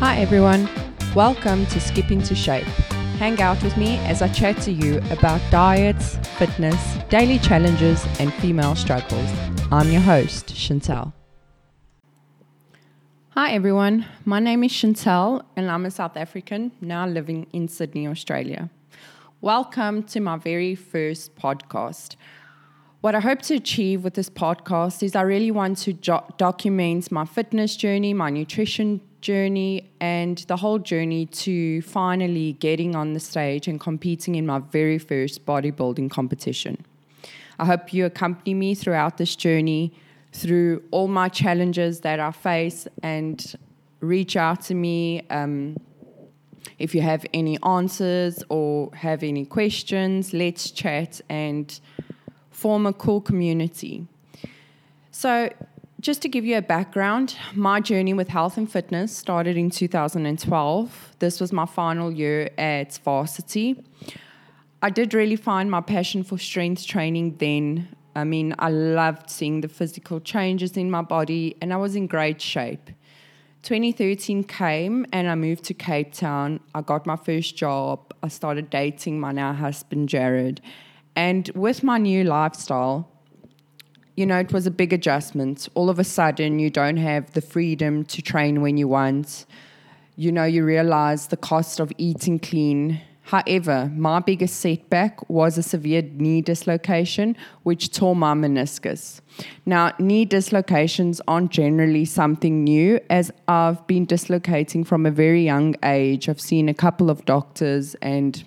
Hi, everyone. Welcome to Skip into Shape. Hang out with me as I chat to you about diets, fitness, daily challenges, and female struggles. I'm your host, Chantel. Hi, everyone. My name is Chantel, and I'm a South African now living in Sydney, Australia. Welcome to my very first podcast. What I hope to achieve with this podcast is I really want to jo- document my fitness journey, my nutrition journey, and the whole journey to finally getting on the stage and competing in my very first bodybuilding competition. I hope you accompany me throughout this journey, through all my challenges that I face, and reach out to me. Um, if you have any answers or have any questions, let's chat and form a cool community. So, just to give you a background, my journey with health and fitness started in 2012. This was my final year at varsity. I did really find my passion for strength training then. I mean, I loved seeing the physical changes in my body and I was in great shape. 2013 came and I moved to Cape Town. I got my first job. I started dating my now husband, Jared. And with my new lifestyle, you know, it was a big adjustment. All of a sudden, you don't have the freedom to train when you want. You know, you realize the cost of eating clean. However, my biggest setback was a severe knee dislocation, which tore my meniscus. Now, knee dislocations aren't generally something new, as I've been dislocating from a very young age. I've seen a couple of doctors, and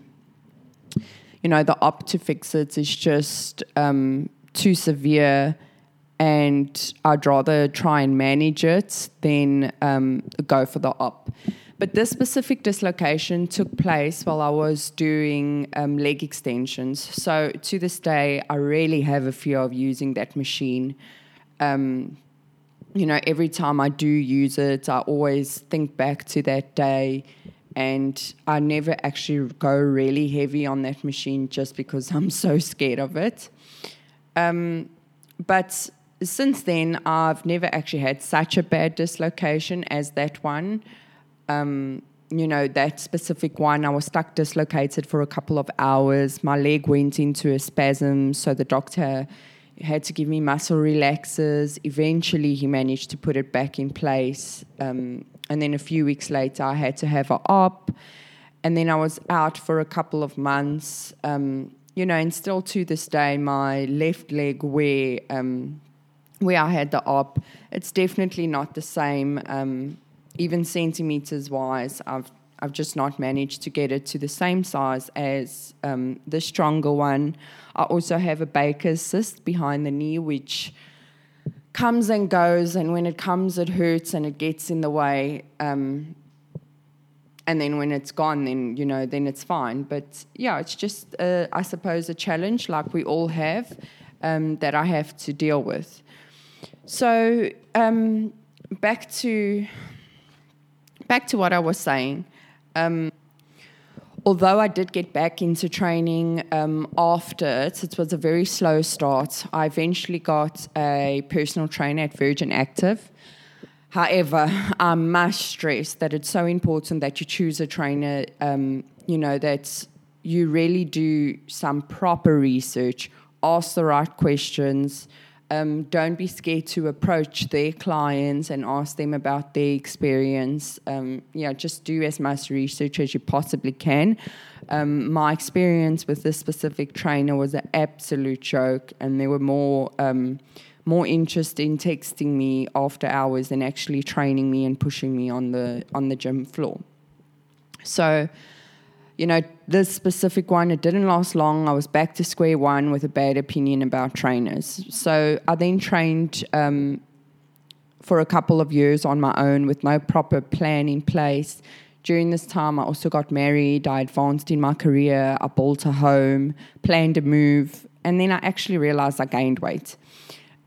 you know, the op to fix it is just um, too severe and I'd rather try and manage it than um, go for the op. But this specific dislocation took place while I was doing um, leg extensions. So to this day, I really have a fear of using that machine. Um, you know, every time I do use it, I always think back to that day. And I never actually go really heavy on that machine just because I'm so scared of it. Um, but since then, I've never actually had such a bad dislocation as that one. Um, you know, that specific one, I was stuck dislocated for a couple of hours. My leg went into a spasm, so the doctor had to give me muscle relaxers. Eventually, he managed to put it back in place. Um, and then a few weeks later, I had to have an op. And then I was out for a couple of months. Um, you know, and still to this day, my left leg where um, where I had the op, it's definitely not the same. Um, even centimeters wise, I've I've just not managed to get it to the same size as um, the stronger one. I also have a Baker's cyst behind the knee, which comes and goes, and when it comes, it hurts and it gets in the way. Um, and then when it's gone, then you know, then it's fine. But yeah, it's just, uh, I suppose, a challenge like we all have um, that I have to deal with. So um, back to back to what I was saying. Um, although I did get back into training um, after it, it was a very slow start. I eventually got a personal trainer at Virgin Active. However, I must stress that it's so important that you choose a trainer, um, you know, that you really do some proper research, ask the right questions, um, don't be scared to approach their clients and ask them about their experience. Um, yeah, just do as much research as you possibly can. Um, my experience with this specific trainer was an absolute joke, and there were more um, more interest in texting me after hours than actually training me and pushing me on the on the gym floor. So you know, this specific one, it didn't last long. I was back to square one with a bad opinion about trainers. So I then trained um, for a couple of years on my own with no proper plan in place. During this time, I also got married, I advanced in my career, I built a home, planned a move, and then I actually realized I gained weight.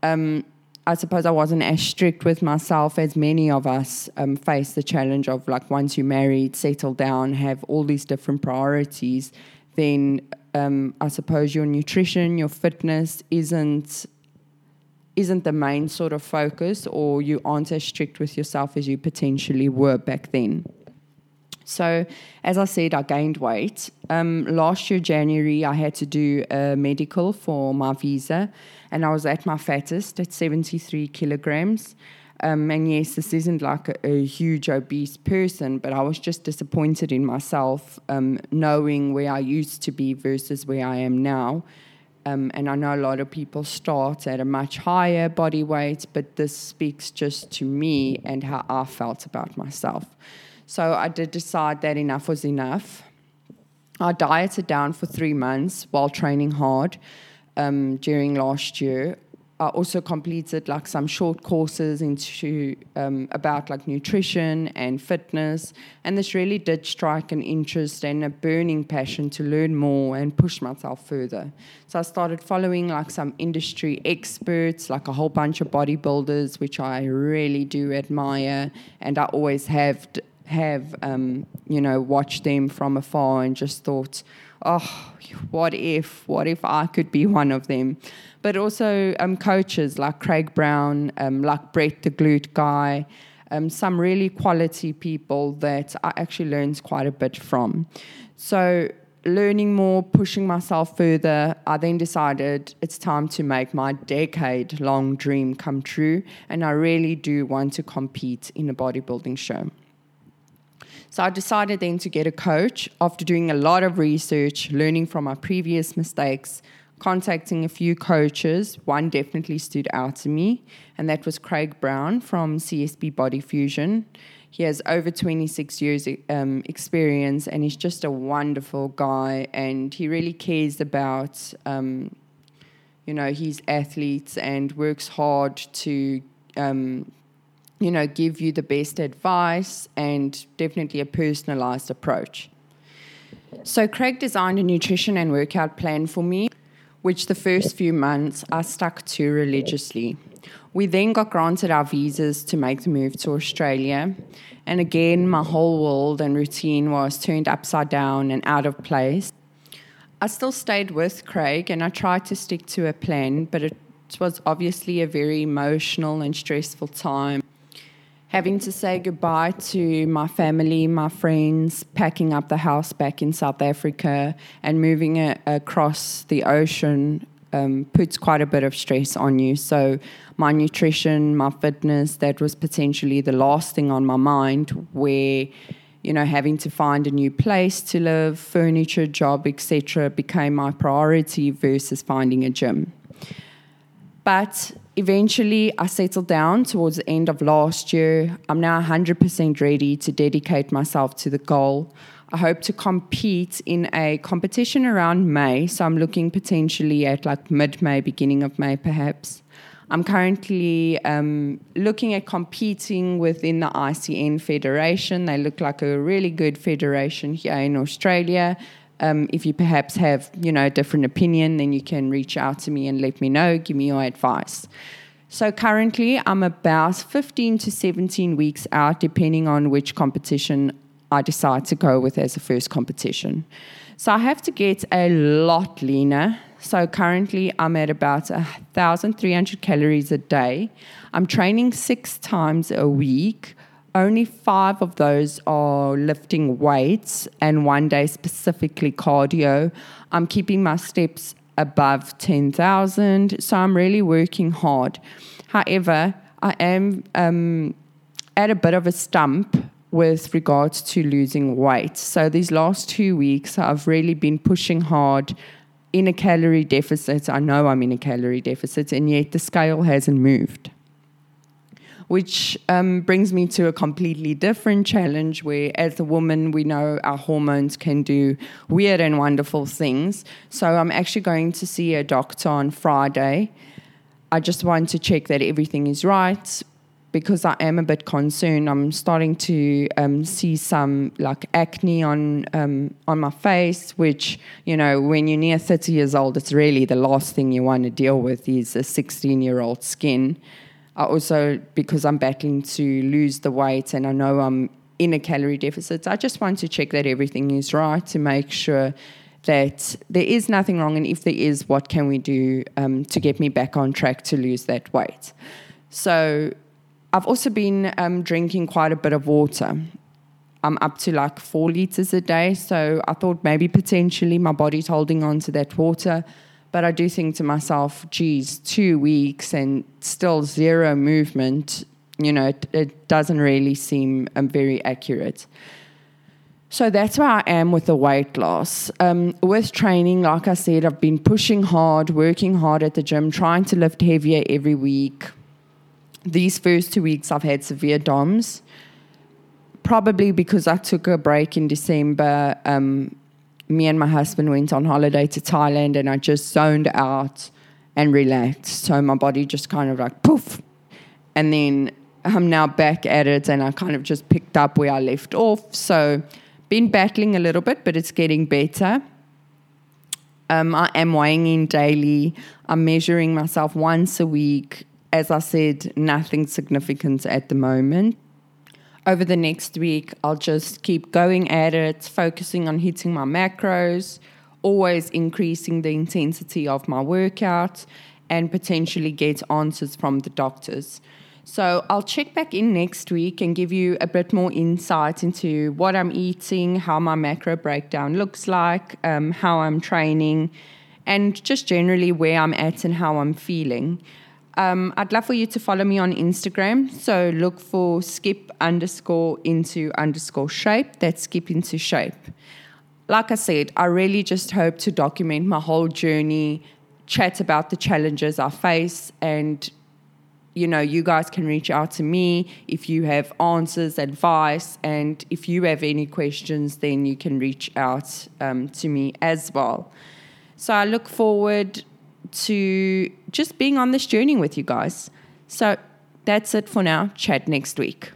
Um, I suppose I wasn't as strict with myself as many of us um, face the challenge of like once you're married, settle down, have all these different priorities, then um, I suppose your nutrition, your fitness isn't isn't the main sort of focus, or you aren't as strict with yourself as you potentially were back then. So, as I said, I gained weight. Um, last year, January, I had to do a medical for my visa, and I was at my fattest at 73 kilograms. Um, and yes, this isn't like a, a, huge obese person, but I was just disappointed in myself, um, knowing where I used to be versus where I am now. Um, and I know a lot of people start at a much higher body weight, but this speaks just to me and how I felt about myself. So I did decide that enough was enough. I dieted down for three months while training hard um, during last year. I also completed like some short courses into um, about like nutrition and fitness, and this really did strike an interest and a burning passion to learn more and push myself further. So I started following like some industry experts, like a whole bunch of bodybuilders, which I really do admire, and I always have have um, you know watched them from afar and just thought, oh, what if, what if I could be one of them? But also um, coaches like Craig Brown, um, like Brett the Glute guy, um, some really quality people that I actually learned quite a bit from. So learning more, pushing myself further, I then decided it's time to make my decade long dream come true. And I really do want to compete in a bodybuilding show. So I decided then to get a coach after doing a lot of research, learning from my previous mistakes, contacting a few coaches. One definitely stood out to me, and that was Craig Brown from CSB Body Fusion. He has over 26 years um, experience, and he's just a wonderful guy, and he really cares about. Um, you know, his athletes and works hard to um, you know, give you the best advice and definitely a personalized approach. So, Craig designed a nutrition and workout plan for me, which the first few months I stuck to religiously. We then got granted our visas to make the move to Australia. And again, my whole world and routine was turned upside down and out of place. I still stayed with Craig and I tried to stick to a plan, but it was obviously a very emotional and stressful time having to say goodbye to my family, my friends, packing up the house back in South Africa, and moving it across the ocean um, puts quite a bit of stress on you. So, my nutrition, my fitness, that was potentially the last thing on my mind where you know having to find a new place to live furniture job etc became my priority versus finding a gym but eventually, I settled down towards the end of last year. I'm now 100% ready to dedicate myself to the goal. I hope to compete in a competition around May, so I'm looking potentially at like mid May, beginning of May, perhaps. I'm currently um, looking at competing within the ICN Federation. They look like a really good federation here in Australia. Um, if you perhaps have, you know, a different opinion, then you can reach out to me and let me know, give me your advice. So currently, I'm about 15 to 17 weeks out, depending on which competition I decide to go with as a first competition. So I have to get a lot leaner. So currently, I'm at about 1,300 calories a day. I'm training six times a week only five of those are lifting weights and one day specifically cardio. I'm keeping my steps above 10,000, so I'm really working hard. However, I am um, at a bit of a stump with regards to losing weight. So these last two weeks, I've really been pushing hard in a calorie deficit. I know I'm in a calorie deficit, and yet the scale hasn't moved which um, brings me to a completely different challenge where, as a woman, we know our hormones can do weird and wonderful things. So, I'm actually going to see a doctor on Friday. I just want to check that everything is right because I am a bit concerned. I'm starting to um, see some like acne on um, on my face, which you know, when you're near 30 years old, it's really the last thing you want to deal with is a 16 year old skin. I also, because I'm battling to lose the weight and I know I'm in a calorie deficit, I just want to check that everything is right to make sure that there is nothing wrong, and if there is, what can we do um, to get me back on track to lose that weight? So, I've also been um, drinking quite a bit of water. I'm up to like four liters a day, so I thought maybe potentially my body's holding on to that water. But I do think to myself, geez, two weeks and still zero movement, you know, it, it doesn't really seem um, very accurate. So that's where I am with the weight loss. Um, with training, like I said, I've been pushing hard, working hard at the gym, trying to lift heavier every week. These first two weeks, I've had severe DOMS, probably because I took a break in December. Um, me and my husband went on holiday to Thailand, and I just zoned out and relaxed. So my body just kind of like poof. And then I'm now back at it, and I kind of just picked up where I left off. So been battling a little bit, but it's getting better. Um, I am weighing in daily. I'm measuring myself once a week. As I said, nothing significant at the moment. Over the next week, I'll just keep going at it, focusing on hitting my macros, always increasing the intensity of my workout, and potentially get answers from the doctors. So I'll check back in next week and give you a bit more insight into what I'm eating, how my macro breakdown looks like, um, how I'm training, and just generally where I'm at and how I'm feeling. Um, I'd love for you to follow me on Instagram. So look for skip underscore into underscore shape. That's skip into shape. Like I said, I really just hope to document my whole journey, chat about the challenges I face, and you know, you guys can reach out to me if you have answers, advice, and if you have any questions, then you can reach out um, to me as well. So I look forward to just being on this journey with you guys. So that's it for now. Chat next week.